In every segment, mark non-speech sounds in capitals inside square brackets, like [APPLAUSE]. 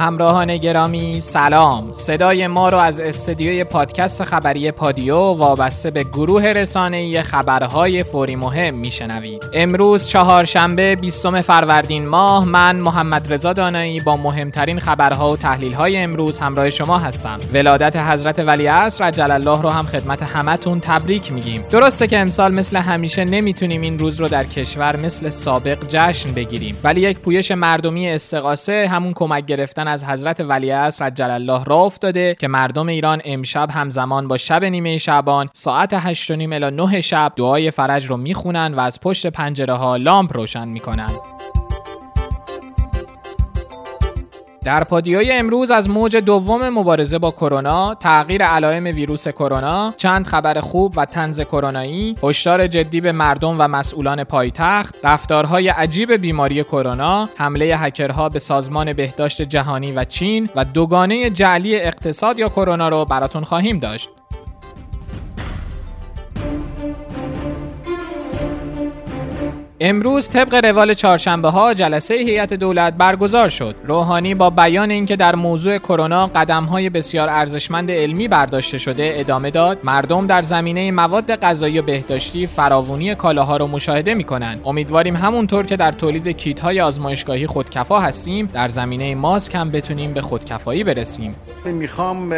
همراهان گرامی سلام. صدای ما رو از استدیوی پادکست خبری پادیو وابسته به گروه رسانه‌ای خبرهای فوری مهم میشنوید. امروز چهارشنبه 20 فروردین ماه من محمد رضا دانایی با مهمترین خبرها و تحلیل‌های امروز همراه شما هستم. ولادت حضرت ولیعصر عجل الله رو هم خدمت همتون تبریک میگیم. درسته که امسال مثل همیشه نمی‌تونیم این روز رو در کشور مثل سابق جشن بگیریم ولی یک پویش مردمی استقاسه همون کمک گرفتن از حضرت ولیعصر عجل الله را افتاده که مردم ایران امشب همزمان با شب نیمه شعبان ساعت 8 الی 9 شب دعای فرج رو می‌خونن و از پشت پنجره ها لامپ روشن می‌کنن. در پادیوی امروز از موج دوم مبارزه با کرونا، تغییر علائم ویروس کرونا، چند خبر خوب و تنز کرونایی، هشدار جدی به مردم و مسئولان پایتخت، رفتارهای عجیب بیماری کرونا، حمله هکرها به سازمان بهداشت جهانی و چین و دوگانه جعلی اقتصاد یا کرونا رو براتون خواهیم داشت. امروز طبق روال چهارشنبه ها جلسه هیئت دولت برگزار شد. روحانی با بیان اینکه در موضوع کرونا قدم های بسیار ارزشمند علمی برداشته شده ادامه داد. مردم در زمینه مواد غذایی و بهداشتی فراوانی کالاها رو مشاهده می کنند. امیدواریم همونطور که در تولید کیت های آزمایشگاهی خودکفا هستیم، در زمینه ماسک هم بتونیم به خودکفایی برسیم. می‌خوام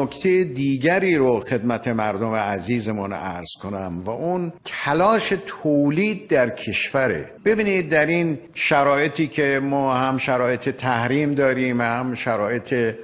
نکته دیگری رو خدمت مردم عزیزمون عرض کنم و اون تلاش تولید در کشور کشوره. ببینید در این شرایطی که ما هم شرایط تحریم داریم هم شرایط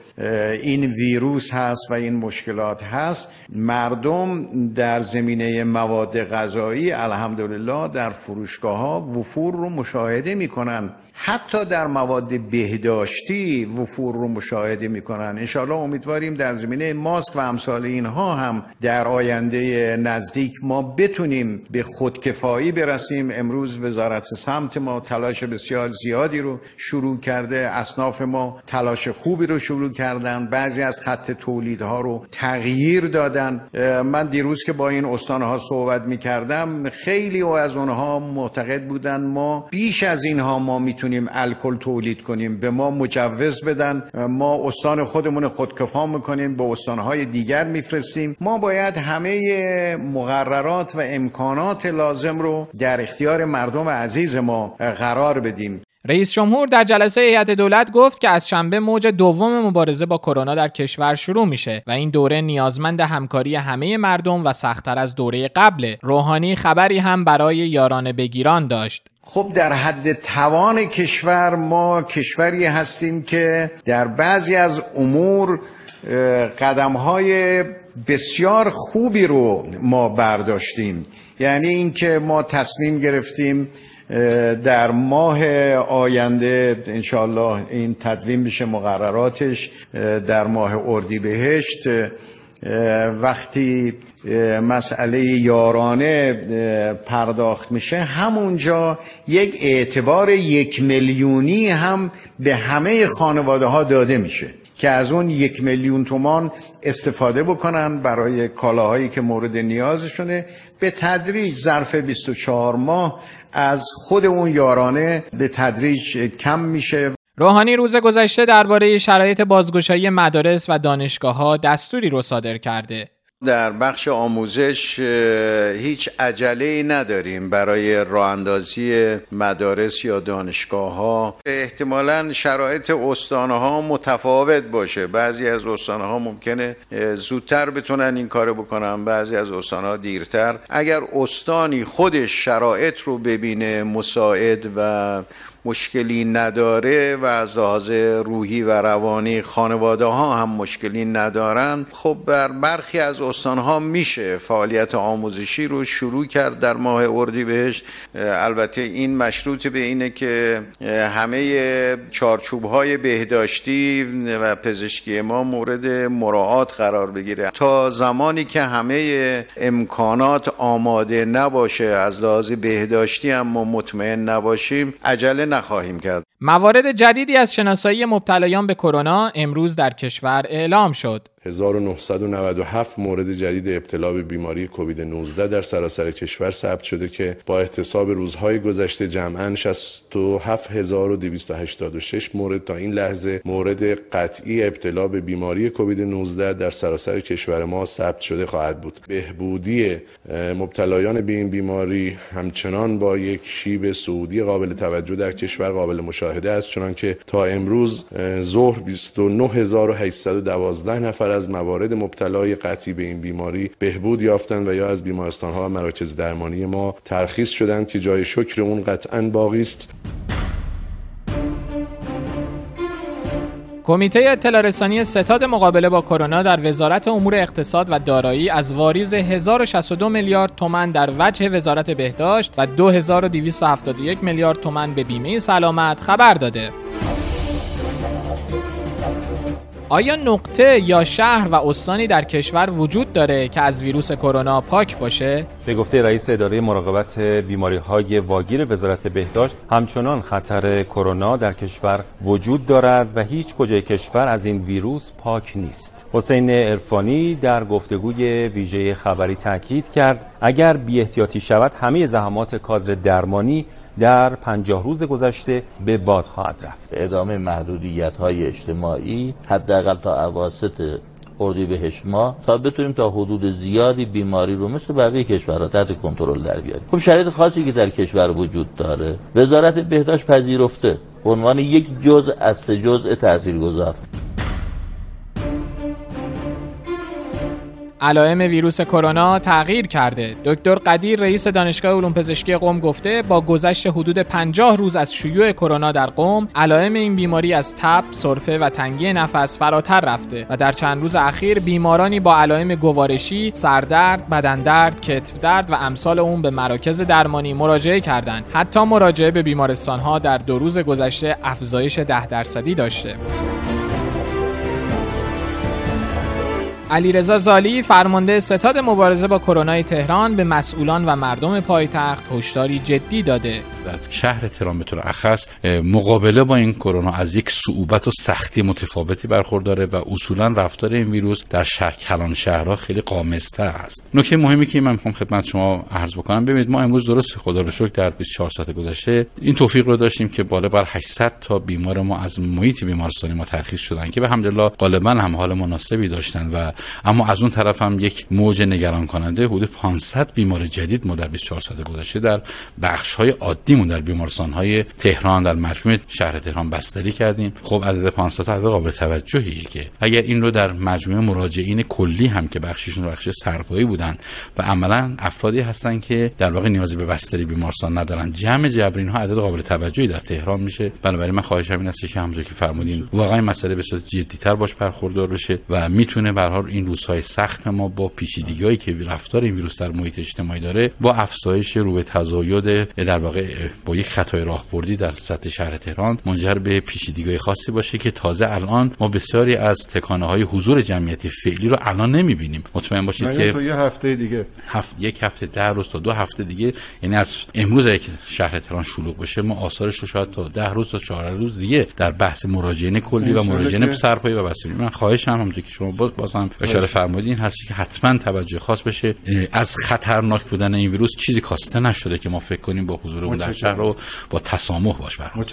این ویروس هست و این مشکلات هست مردم در زمینه مواد غذایی الحمدلله در فروشگاه ها وفور رو مشاهده می‌کنن. حتی در مواد بهداشتی وفور رو مشاهده می‌کنن. انشاءالله امیدواریم در زمینه ماسک و امثال اینها هم در آینده نزدیک ما بتونیم به خودکفایی برسیم. امروز وزارت سمت ما تلاش بسیار زیادی رو شروع کرده. اصناف ما تلاش خوبی رو شروع کردن. بعضی از خط تولیدها رو تغییر دادن. من دیروز که با این استانها صحبت می‌کردم خیلی از اونها معتقد بودن ما بیش از اینها ما می‌تونیم بتونیم الکل تولید کنیم. به ما مجوز بدن. ما استان خودمون خودکفا می‌کنیم. به استانهای دیگر میفرستیم. ما باید همه مقررات و امکانات لازم رو در اختیار مردم عزیز ما قرار بدیم. رئیس جمهور در جلسه هیئت دولت گفت که از شنبه موج دوم مبارزه با کرونا در کشور شروع میشه و این دوره نیازمند همکاری همه مردم و سختتر از دوره قبل. روحانی خبری هم برای یاران بگیران داشت. خب در حد توان کشور ما کشوری هستیم که در بعضی از امور قدم های بسیار خوبی رو ما برداشتیم یعنی اینکه ما تصمیم گرفتیم در ماه آینده انشاءالله این تدوین بشه مقرراتش در ماه اردیبهشت. وقتی مسئله یارانه پرداخت میشه همونجا یک اعتبار یک میلیونی هم به همه خانواده ها داده میشه. که از اون یک میلیون تومان استفاده بکنن برای کالاهایی که مورد نیازشونه به تدریج ظرف 24 ماه از خود اون یارانه به تدریج کم میشه روحانی روز گذشته درباره شرایط بازگشایی مدارس و دانشگاه ها دستوری رو صادر کرده. در بخش آموزش هیچ عجله نداریم برای راه اندازی مدارس یا دانشگاه ها احتمالا شرایط استانه ها متفاوت باشه. بعضی از استانه ها ممکنه زودتر بتونن این کار بکنن بعضی از استانه ها دیرتر. اگر استانی خودش شرایط رو ببینه مساعد و مشکلی نداره و از لحاظ روحی و روانی خانواده ها هم مشکلی ندارن. خب بر برخی از استانها میشه فعالیت آموزشی رو شروع کرد در ماه اردیبهشت. البته این مشروط به اینه که همه چارچوب های بهداشتی و پزشکی ما مورد مراعات قرار بگیره. تا زمانی که همه امکانات آماده نباشه از لحاظ بهداشتی هم ما مطمئن نباشیم عجله نخواهیم کرد موارد جدیدی از شناسایی مبتلایان به کرونا امروز در کشور اعلام شد. 1997 مورد جدید ابتلا به بیماری کووید 19 در سراسر کشور ثبت شده که با احتساب روزهای گذشته جمعا 67286 مورد تا این لحظه مورد قطعی ابتلا به بیماری کووید 19 در سراسر کشور ما ثبت شده خواهد بود. بهبودی مبتلایان به این بیماری همچنان با یک شیب سعودی قابل توجه در کشور قابل مشاهده است چنانکه تا امروز ظهر 29812 نفر از موارد مبتلای قطعی به این بیماری بهبود یافتند و یا از بیمارستان ها و مراکز درمانی ما ترخیص شدند که جای شکر اون قطعا باقی است کمیته اطلاع رسانی ستاد مقابله با کرونا در وزارت امور اقتصاد و دارایی از واریز 1062 میلیارد تومان در وجه وزارت بهداشت و 2271 میلیارد تومان به بیمه سلامت خبر داده. آیا نقطه یا شهر و استانی در کشور وجود داره که از ویروس کرونا پاک باشه؟ به گفته رئیس اداره مراقبت بیماری های واگیر وزارت بهداشت همچنان خطر کرونا در کشور وجود دارد و هیچ کجای کشور از این ویروس پاک نیست. حسین عرفانی در گفتگوی ویژه خبری تاکید کرد اگر بی احتیاطی شود همه زحمات کادر درمانی در پنجاه روز گذشته به باد خواهد رفت. ادامه محدودیت های اجتماعی حداقل تا اواسط اردیبهشت ماه تا بتونیم تا حدود زیادی بیماری رو مثل بقیه کشورها تحت کنترل در بیاریم. خب شرایط خاصی که در کشور وجود داره وزارت بهداشت پذیرفته. عنوان یک جزء از سه جزء تاثیرگذار. علائم ویروس کرونا تغییر کرده. دکتر قدیر رئیس دانشگاه علوم پزشکی قم گفته با گذشت حدود 50 روز از شیوع کرونا در قم، علائم این بیماری از تب، سرفه و تنگی نفس فراتر رفته و در چند روز اخیر بیمارانی با علائم گوارشی، سردرد، بدن درد، کتف درد و امثال اون به مراکز درمانی مراجعه کردند. حتی مراجعه به بیمارستان ها در دو روز گذشته افزایش 10 درصدی داشته. علیرضا زالی فرمانده ستاد مبارزه با کرونا تهران به مسئولان و مردم پایتخت هشداری جدی داده. در شهر تهران به طور اخص مقابله با این کرونا از یک صعوبت و سختی متفاوتی برخورداره و اصولا رفتار این ویروس در شهر کلان شهرها خیلی قامزتر است. نکته مهمی که من می‌خوام خدمت شما عرض بکنم ببینید ما امروز درست خدا رو شکر در 24 ساعت گذشته این توفیق رو داشتیم که بالا بر 800 تا بیمار ما از محیط بیمارستانی ما ترخیص شدن که به الحمدلله غالبا هم حال مناسبی داشتن و اما از اون طرف هم یک موج نگران کننده حدود 500 بیمار جدید ما در 24 ساعت گذشته در بخش های عادیمون در بیمارستان های تهران در مجموع شهر تهران بستری کردیم. خب عدد 500 عدد قابل توجهیه که اگر این رو در مجموعه مراجعین کلی هم که بخششون بخش سرپایی بودن و عملا افرادی هستن که در واقع نیازی به بستری بیمارستان ندارن جمع جبرین ها عدد قابل توجهی در تهران میشه. بنابراین من خواهشم این است که همونطور که فرمودین واقعا مسئله به صورت جدیتر باش برخوردار بشه و می‌تونه به این روزهای سخت ما با پیچیدگی‌هایی که رفتار این ویروس در محیط اجتماعی داره با افزایش رو به تزاید در واقع با یک خطای راهبردی در سطح شهر تهران منجر به پیچیدگی‌های خاصی باشه که تازه الان ما بسیاری از تکانه های حضور جمعیتی فعلی رو الان نمی‌بینیم. مطمئن باشید که یه هفته دیگه؟ هفت یک هفته ده روز تا دو هفته دیگه یعنی از امروز که شهر تهران شلوغ بشه ما آثارش رو شاید تا ده روز تا چهار روز دیگه در بحث مراجعین کلی و مراجعین سرپایی و بس من خواهشم همونطور که شما باز بازم اشاره فرمودین هست که حتما توجه خاص بشه از خطرناک بودن این ویروس چیزی کاسته نشده که ما فکر کنیم با حضور در شهر رو با تسامح باش برخورد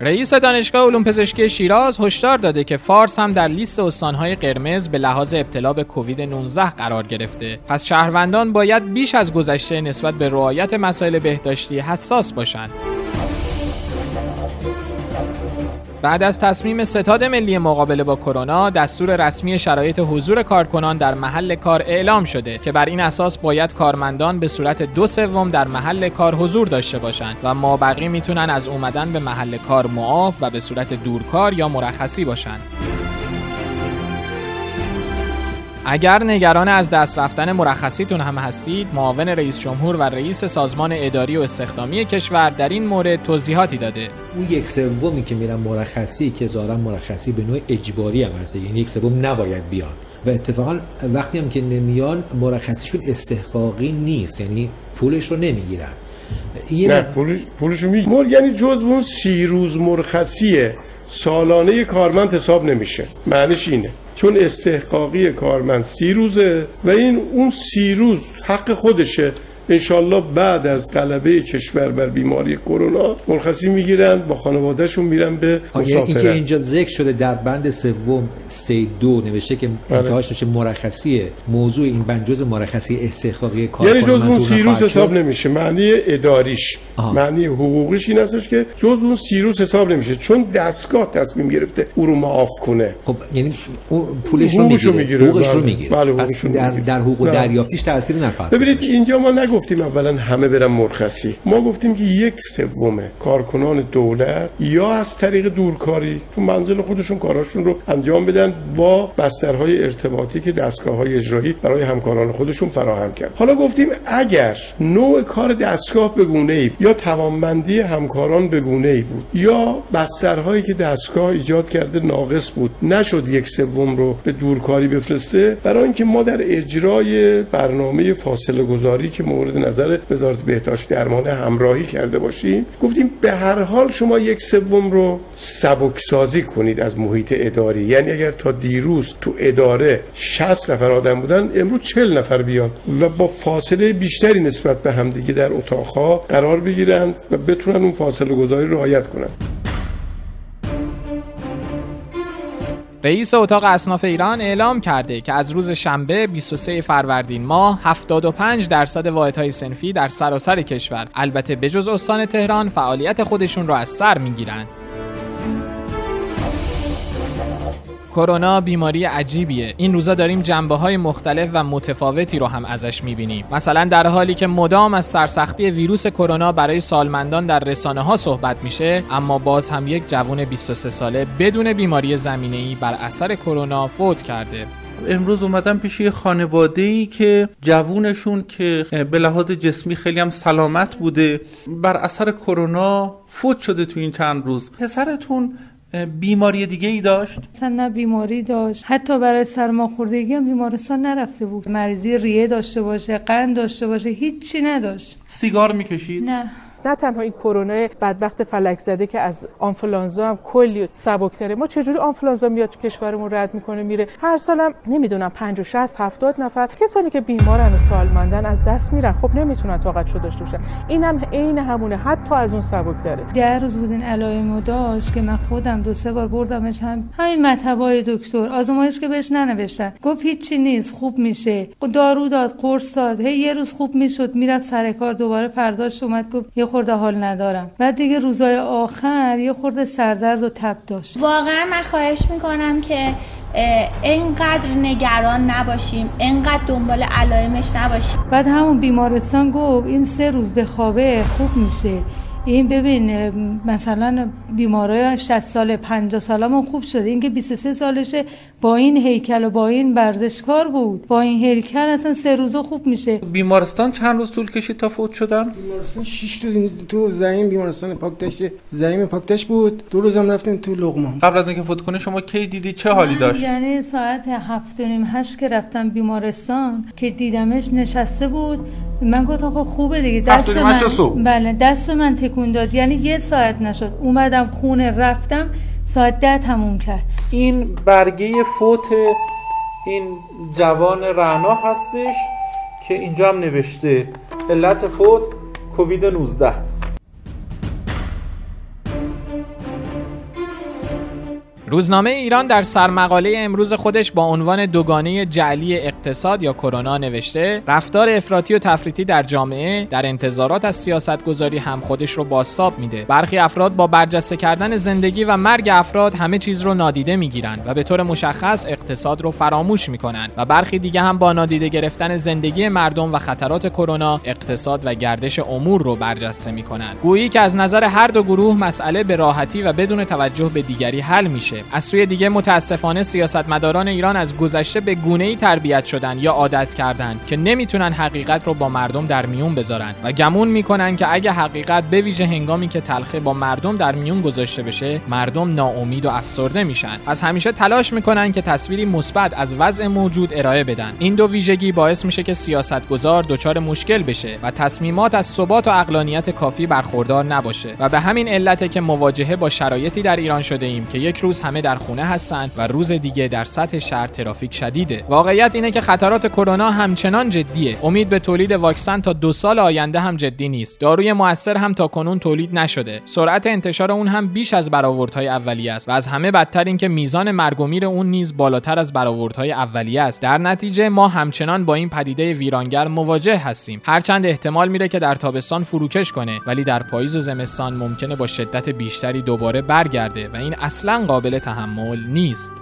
رئیس دانشگاه علوم پزشکی شیراز هشدار داده که فارس هم در لیست استانهای قرمز به لحاظ ابتلا به کووید 19 قرار گرفته. پس شهروندان باید بیش از گذشته نسبت به رعایت مسائل بهداشتی حساس باشند. بعد از تصمیم ستاد ملی مقابله با کرونا دستور رسمی شرایط حضور کارکنان در محل کار اعلام شده که بر این اساس باید کارمندان به صورت دو سوم در محل کار حضور داشته باشند و مابقی می‌تونن از اومدن به محل کار معاف و به صورت دورکار یا مرخصی باشند. اگر نگران از دست رفتن مرخصیتون هم هستید معاون رئیس جمهور و رئیس سازمان اداری و استخدامی کشور در این مورد توضیحاتی داده. اون یک سومی که میرن مرخصی که ظاهرا مرخصی به نوع اجباری هم هست. یعنی یک سوم نباید بیان. و اتفاقا وقتی هم که نمیان مرخصیشون استحقاقی نیست. یعنی پولش رو نمی‌گیرن. نه پولش پولشو میگه یعنی جز اون سی روز مرخصیه سالانه کارمند حساب نمیشه. معنیش اینه. چون استحقاقی کارمند سی روزه و این اون سی روز حق خودشه. انشالله بعد از غلبه کشور بر بیماری کرونا مرخصی می‌گیرن با خانوادهشون میرن به مسافرت اینکه اینجا ذکر شده در بند سوم سه دو نوشته که بله. انتهاش میشه مرخصی موضوع این بند جز مرخصی استحقاقی کار یعنی جز اون سی روز حساب نمیشه معنی اداریش آها. معنی حقوقیش این هستش که جز اون سی روز حساب نمیشه چون دستگاه تصمیم گرفته او رو معاف کنه. خب یعنی اون پولش رو می‌گیره. حقوقش رو می‌گیره. بله پس در, در حقوق دریافتیش تأثیری نخواهد ببینید اینجا ما نگفتیم اولا همه برن مرخصی. ما گفتیم که یک سوم کارکنان دولت یا از طریق دورکاری تو منزل خودشون کاراشون رو انجام بدن با بسترهای ارتباطی که دستگاه های اجرایی برای همکاران خودشون فراهم کرد حالا گفتیم اگر نوع کار دستگاه به گونه ای یا توانمندی همکاران به گونه ای بود یا بسترهایی که دستگاه ایجاد کرده ناقص بود نشد یک سوم رو به دورکاری بفرسته برای اینکه ما در اجرای برنامه فاصله گذاری که نظر وزارت بهداشت درمان همراهی کرده باشیم. گفتیم به هر حال شما یک سوم رو سبک سازی کنید از محیط اداری. یعنی اگر تا دیروز تو اداره 60 نفر آدم بودن امروز 40 نفر بیان و با فاصله بیشتری نسبت به همدیگه در اتاقها قرار بگیرند و بتونن اون فاصله گذاری رعایت کنند. رئیس اتاق اصناف ایران اعلام کرده که از روز شنبه 23 فروردین ماه 75 درصد واحدهای سنفی در سراسر کشور البته بجز استان تهران فعالیت خودشون را از سر می‌گیرند. کرونا بیماری عجیبیه. این روزا داریم جنبه های مختلف و متفاوتی رو هم ازش می‌بینیم. مثلا در حالی که مدام از سرسختی ویروس کرونا برای سالمندان در رسانه ها صحبت میشه اما باز هم یک جوان 23 ساله بدون بیماری زمینه ای بر اثر کرونا فوت کرده. امروز اومدم پیش یه خانواده ای که جوونشون که به لحاظ جسمی خیلی هم سلامت بوده بر اثر کرونا فوت شده تو این چند روز. پسرتون بیماری دیگه ای داشت؟ نه بیماری داشت حتی برای سرماخوردگی هم بیمارستان نرفته بود مریضی ریه داشته باشه قند داشته باشه هیچی نداشت سیگار می‌کشید؟ نه نه تنها این کرونا بدبخت فلک زده که از آنفولانزا هم کلی سبکتره. ما چجوری آنفولانزا میاد تو کشورمون رد می‌کنه میره؟ هر سالم نمی‌دونم 50 60 70 نفر کسانی که بیمارن و سالمندن از دست میرن. خب نمی‌تونن طاقت شو داشته باشن. اینم عین همونه. حتی از اون سبکتره. در روز بودین علائمو داشت که من خودم دو سه بار بردمش هم همین مطبای دکتر. آزمایش که بهش ننوشتن. گفت هیچی نیست خوب میشه. دارو داد قرص داد. هی یه روز خوب می‌شد. می‌رفت سر کار دوباره فرداش اومد گفت یه خورده حال ندارم. بعد دیگه روزای آخر یه خورده سردرد و تب داشت. واقعا من خواهش می‌کنم که اینقدر نگران نباشیم اینقدر دنبال علائمش نباشیم. بعد همون بیمارستان گفت این سه روز به خوابه خوب میشه. این ببین مثلا بیمارای 60 سال 50 سالمون خوب شده. اینکه 23 سالشه با این هیکل و با این ورزشکار بود. با این هیکل اصلا سه روزه خوب میشه. بیمارستان چند روز طول کشید تا فوت شدن؟ بیمارستان 6 روز تو زعیم بیمارستان پاکتش زعیم پاکتش بود. دو روزم رفتیم تو لقمان. قبل از اینکه فوت کنه شما کی دیدی؟ چه حالی داشت؟ یعنی ساعت 7 و نیم 8 که رفتم بیمارستان که دیدمش نشسته بود. من گفتم خب خوبه دیگه. دست من بله دست من تکون داد. یعنی یه ساعت نشد. اومدم خونه رفتم. ساعت ده تموم کرد. این برگه فوت این جوان رعنا هستش که اینجا هم نوشته. علت فوت کووید 19 روزنامه ایران در سرمقاله امروز خودش با عنوان دوگانه جعلی اقتصاد یا کرونا نوشته رفتار افراطی و تفریطی در جامعه در انتظارات از سیاستگذاری هم خودش رو باستاب میده. برخی افراد با برجسته کردن زندگی و مرگ افراد همه چیز رو نادیده می‌گیرند و به طور مشخص اقتصاد رو فراموش می‌کنند و برخی دیگه هم با نادیده گرفتن زندگی مردم و خطرات کرونا اقتصاد و گردش امور رو برجسته می‌کنند گویی که از نظر هر دو گروه مسئله به راحتی و بدون توجه به دیگری حل میشه. از سوی دیگه متاسفانه سیاستمداران ایران از گذشته به گونه ای تربیت شدن یا عادت کردند که نمی‌تونن حقیقت رو با مردم در میون بذارن و گمون می‌کنن که اگه حقیقت به ویژه هنگامی که تلخه با مردم در میون گذاشته بشه مردم ناامید و افسرده میشن. از همیشه تلاش می‌کنن که تصویری مثبت از وضع موجود ارائه بدن. این دو ویژگی باعث میشه که سیاستگزار دچار مشکل بشه و تصمیمات از ثبات و اقلانیت کافی برخوردار نباشه. و به همین علته که مواجهه با شرایطی در ایران شده ایم که یک روز همه در خونه هستند و روز دیگه در سطح شهر ترافیک شدیده. واقعیت اینه که خطرات کرونا همچنان جدیه. امید به تولید واکسن تا دو سال آینده هم جدی نیست. داروی موثر هم تا کنون تولید نشده. سرعت انتشار اون هم بیش از برآوردهای اولیه است و از همه بدتر اینکه میزان مرگ و میر اون نیز بالاتر از برآوردهای اولیه است. در نتیجه ما همچنان با این پدیده ویرانگر مواجه هستیم. هرچند احتمال میره که در تابستان فروکش کنه ولی در پاییز و زمستان ممکنه با شدت بیشتری دوباره برگرده و این اصلا قابل تحمل نیست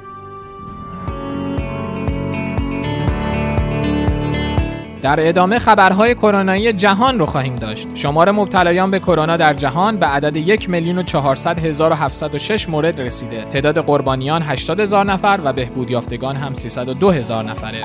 در ادامه خبرهای کرونایی جهان رو خواهیم داشت. شمار مبتلایان به کرونا در جهان به عدد یک میلیون و و مورد رسیده. تعداد قربانیان 80 هزار نفر و بهبود یافتگان هم 302 هزار نفره.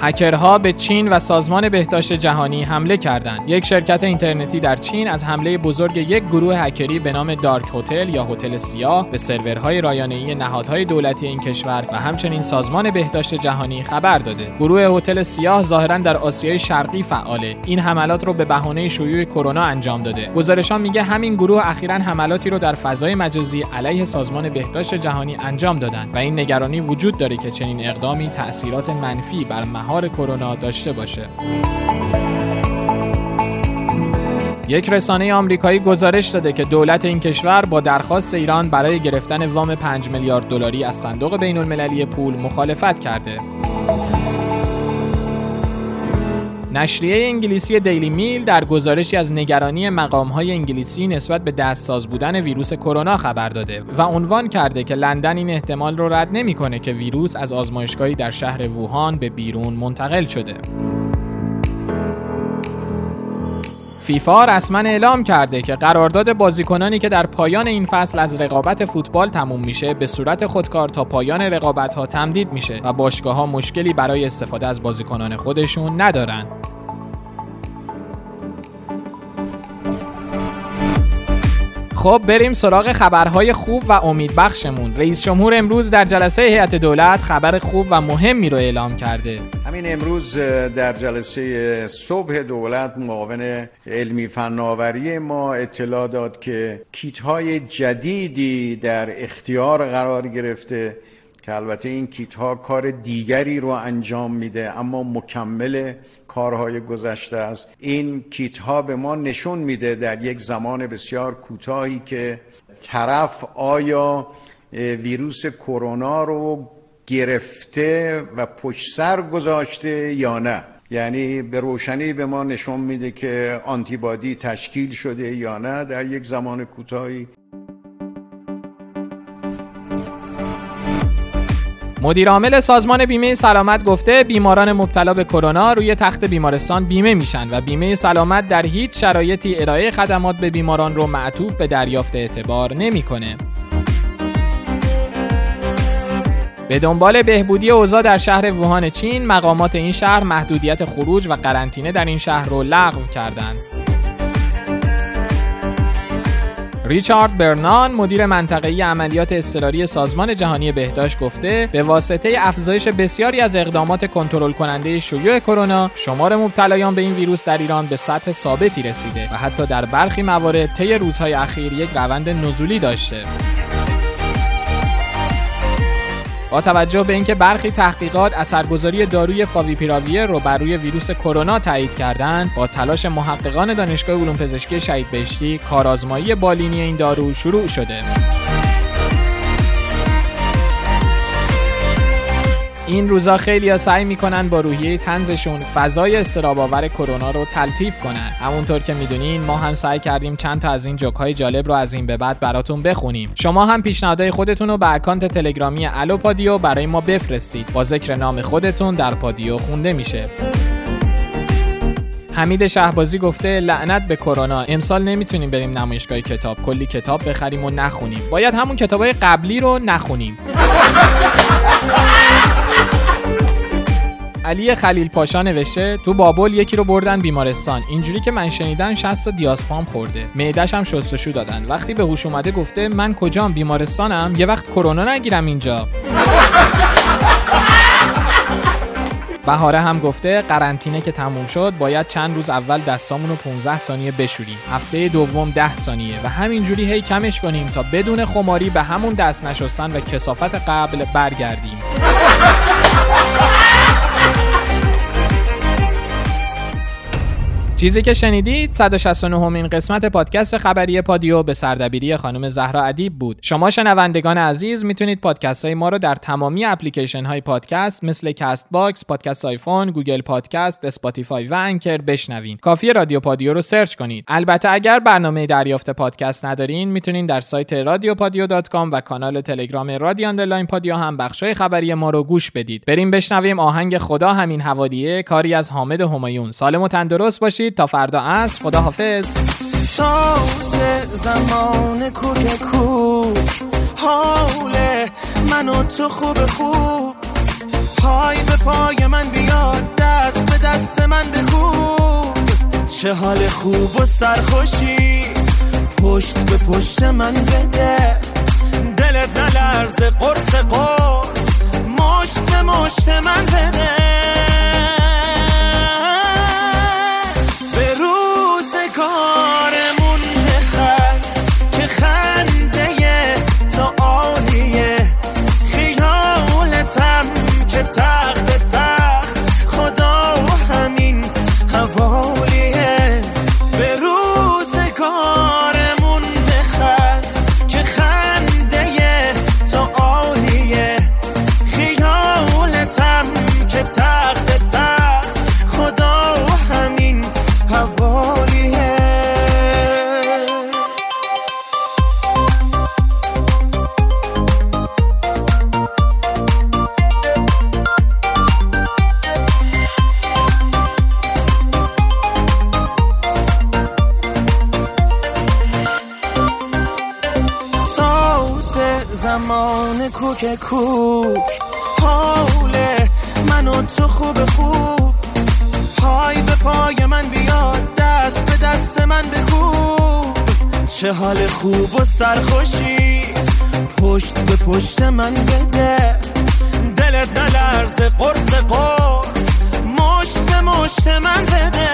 هکرها به چین و سازمان بهداشت جهانی حمله کردند. یک شرکت اینترنتی در چین از حمله بزرگ یک گروه هکری به نام دارک هتل یا هتل سیاه به سرورهای رایانه‌ای نهادهای دولتی این کشور و همچنین سازمان بهداشت جهانی خبر داده. گروه هتل سیاه ظاهرا در آسیای شرقی فعاله. این حملات رو به بهانه شیوع کرونا انجام داده. گزارشان میگه همین گروه اخیرا حملاتی رو در فضای مجازی علیه سازمان بهداشت جهانی انجام دادند و این نگرانی وجود داره که چنین اقدامی تأثیرات منفی بر مهار کرونا داشته باشه. یک رسانه آمریکایی گزارش داده که دولت این کشور با درخواست ایران برای گرفتن وام 5 میلیارد دلاری از صندوق بین المللی پول مخالفت کرده. نشریه انگلیسی دیلی میل در گزارشی از نگرانی مقامهای انگلیسی نسبت به دستساز بودن ویروس کرونا خبر داده و عنوان کرده که لندن این احتمال رو رد نمی‌کنه که ویروس از آزمایشگاهی در شهر ووهان به بیرون منتقل شده. فیفا رسما اعلام کرده که قرارداد بازیکنانی که در پایان این فصل از رقابت فوتبال تموم میشه به صورت خودکار تا پایان رقابت ها تمدید میشه و باشگاه ها مشکلی برای استفاده از بازیکنان خودشون ندارن. خب بریم سراغ خبرهای خوب و امیدبخشمون. رئیس جمهور امروز در جلسه هیئت دولت خبر خوب و مهمی رو اعلام کرده. همین امروز در جلسه صبح دولت معاون علمی فناوری ما اطلاع داد که کیت های جدیدی در اختیار قرار گرفته. که البته این کیت ها کار دیگری رو انجام میده اما مکمل کارهای گذشته است. این کیت ها به ما نشون میده در یک زمان بسیار کوتاهی که طرف آیا ویروس کرونا رو گرفته و پشت سر گذاشته یا نه. یعنی به روشنی به ما نشون میده که آنتیبادی تشکیل شده یا نه در یک زمان کوتاهی. مدیر عامل سازمان بیمه سلامت گفته بیماران مبتلا به کرونا روی تخت بیمارستان بیمه میشن و بیمه سلامت در هیچ شرایطی ارائه خدمات به بیماران رو معطوف به دریافت اعتبار نمی‌کنه. به دنبال بهبودی اوضاع در شهر ووهان چین مقامات این شهر محدودیت خروج و قرنطینه در این شهر رو لغو کردند. ریچارد برنان مدیر منطقه‌ای عملیات اضطراری سازمان جهانی بهداشت گفته به واسطه افزایش بسیاری از اقدامات کنترل کننده شیوع کرونا شمار مبتلایان به این ویروس در ایران به سطح ثابتی رسیده و حتی در برخی موارد طی روزهای اخیر یک روند نزولی داشته. با توجه به اینکه برخی تحقیقات اثرگذاری داروی فاویپیراویر رو بر روی ویروس کرونا تایید کردند با تلاش محققان دانشگاه علوم پزشکی شهید بهشتی کارآزمایی بالینی این دارو شروع شده. این روزا خیلی ها سعی می‌کنن با روحیه طنزشون فضای استرس‌آور کرونا رو تلطیف کنن. همونطور که می‌دونین ما هم سعی کردیم چند تا از این جوک های جالب رو از این به بعد براتون بخونیم. شما هم پیشنهادهای خودتون رو به account تلگرامی الو پادیو برای ما بفرستید. با ذکر نام خودتون در پادیو خونده میشه. حمید شهبازی گفته لعنت به کرونا. امسال نمی‌تونیم بریم نمایشگاه کتاب. کلی کتاب بخریم و نخونیم. باید همون کتابای قبلی رو نخونیم. [LAUGHS] علی خلیل پاشا نوشته تو بابل یکی رو بردن بیمارستان. اینجوری که من شنیدم 60 تا دیاسپام خورده. معدش هم شستشو دادن. وقتی به هوش اومده گفته من کجام؟ بیمارستانم. یه وقت کرونا نگیرم اینجا. بهاره هم گفته قرنطینه که تموم شد باید چند روز اول دستامون رو 15 ثانیه بشوریم. هفته دوم 10 ثانیه. و همینجوری هی کمش کنیم تا بدون خماری به همون دست نشستن و کثافت قبل برگردیم. چیزی که شنیدید 169 اُمین قسمت پادکست خبری پادیو به سردبیری خانم زهرا ادیب بود. شما شنوندگان عزیز می‌تونید پادکست های ما رو در تمامی اپلیکیشن های پادکست مثل Castbox، پادکست آیفون، Google Podcast، Spotify و Anchor بشنوین. کافیه رادیو پادیو رو search کنید. البته اگر برنامه دریافت پادکست ندارین می‌تونین در سایت رادیوپادیو.com و کانال تلگرام رادیو underline پادیو هم بخشای خبری ما رو گوش بدید. بریم بشنویم آهنگ خدا همین حوالیه کاری از حامد همایون. سالم و تندرست باشید تا فردا از خدا حافظ ساز زمان کوکه حال من و تو خوب خوب. پا به پای من بیا دست به دست من بکوب. چه حال خوب و سرخوشی. پشت به پشت من بده. دلت نلرزه قرص قرص. مشت به مشت من بده. کوک حاله من و تو خوب خوب. پای به پای من بیاد دست به دست من بگو چه حال خوب و سرخوشی. پشت به پشت من بده. دلت نلرز قرص قرص. مشت به مشت من بده.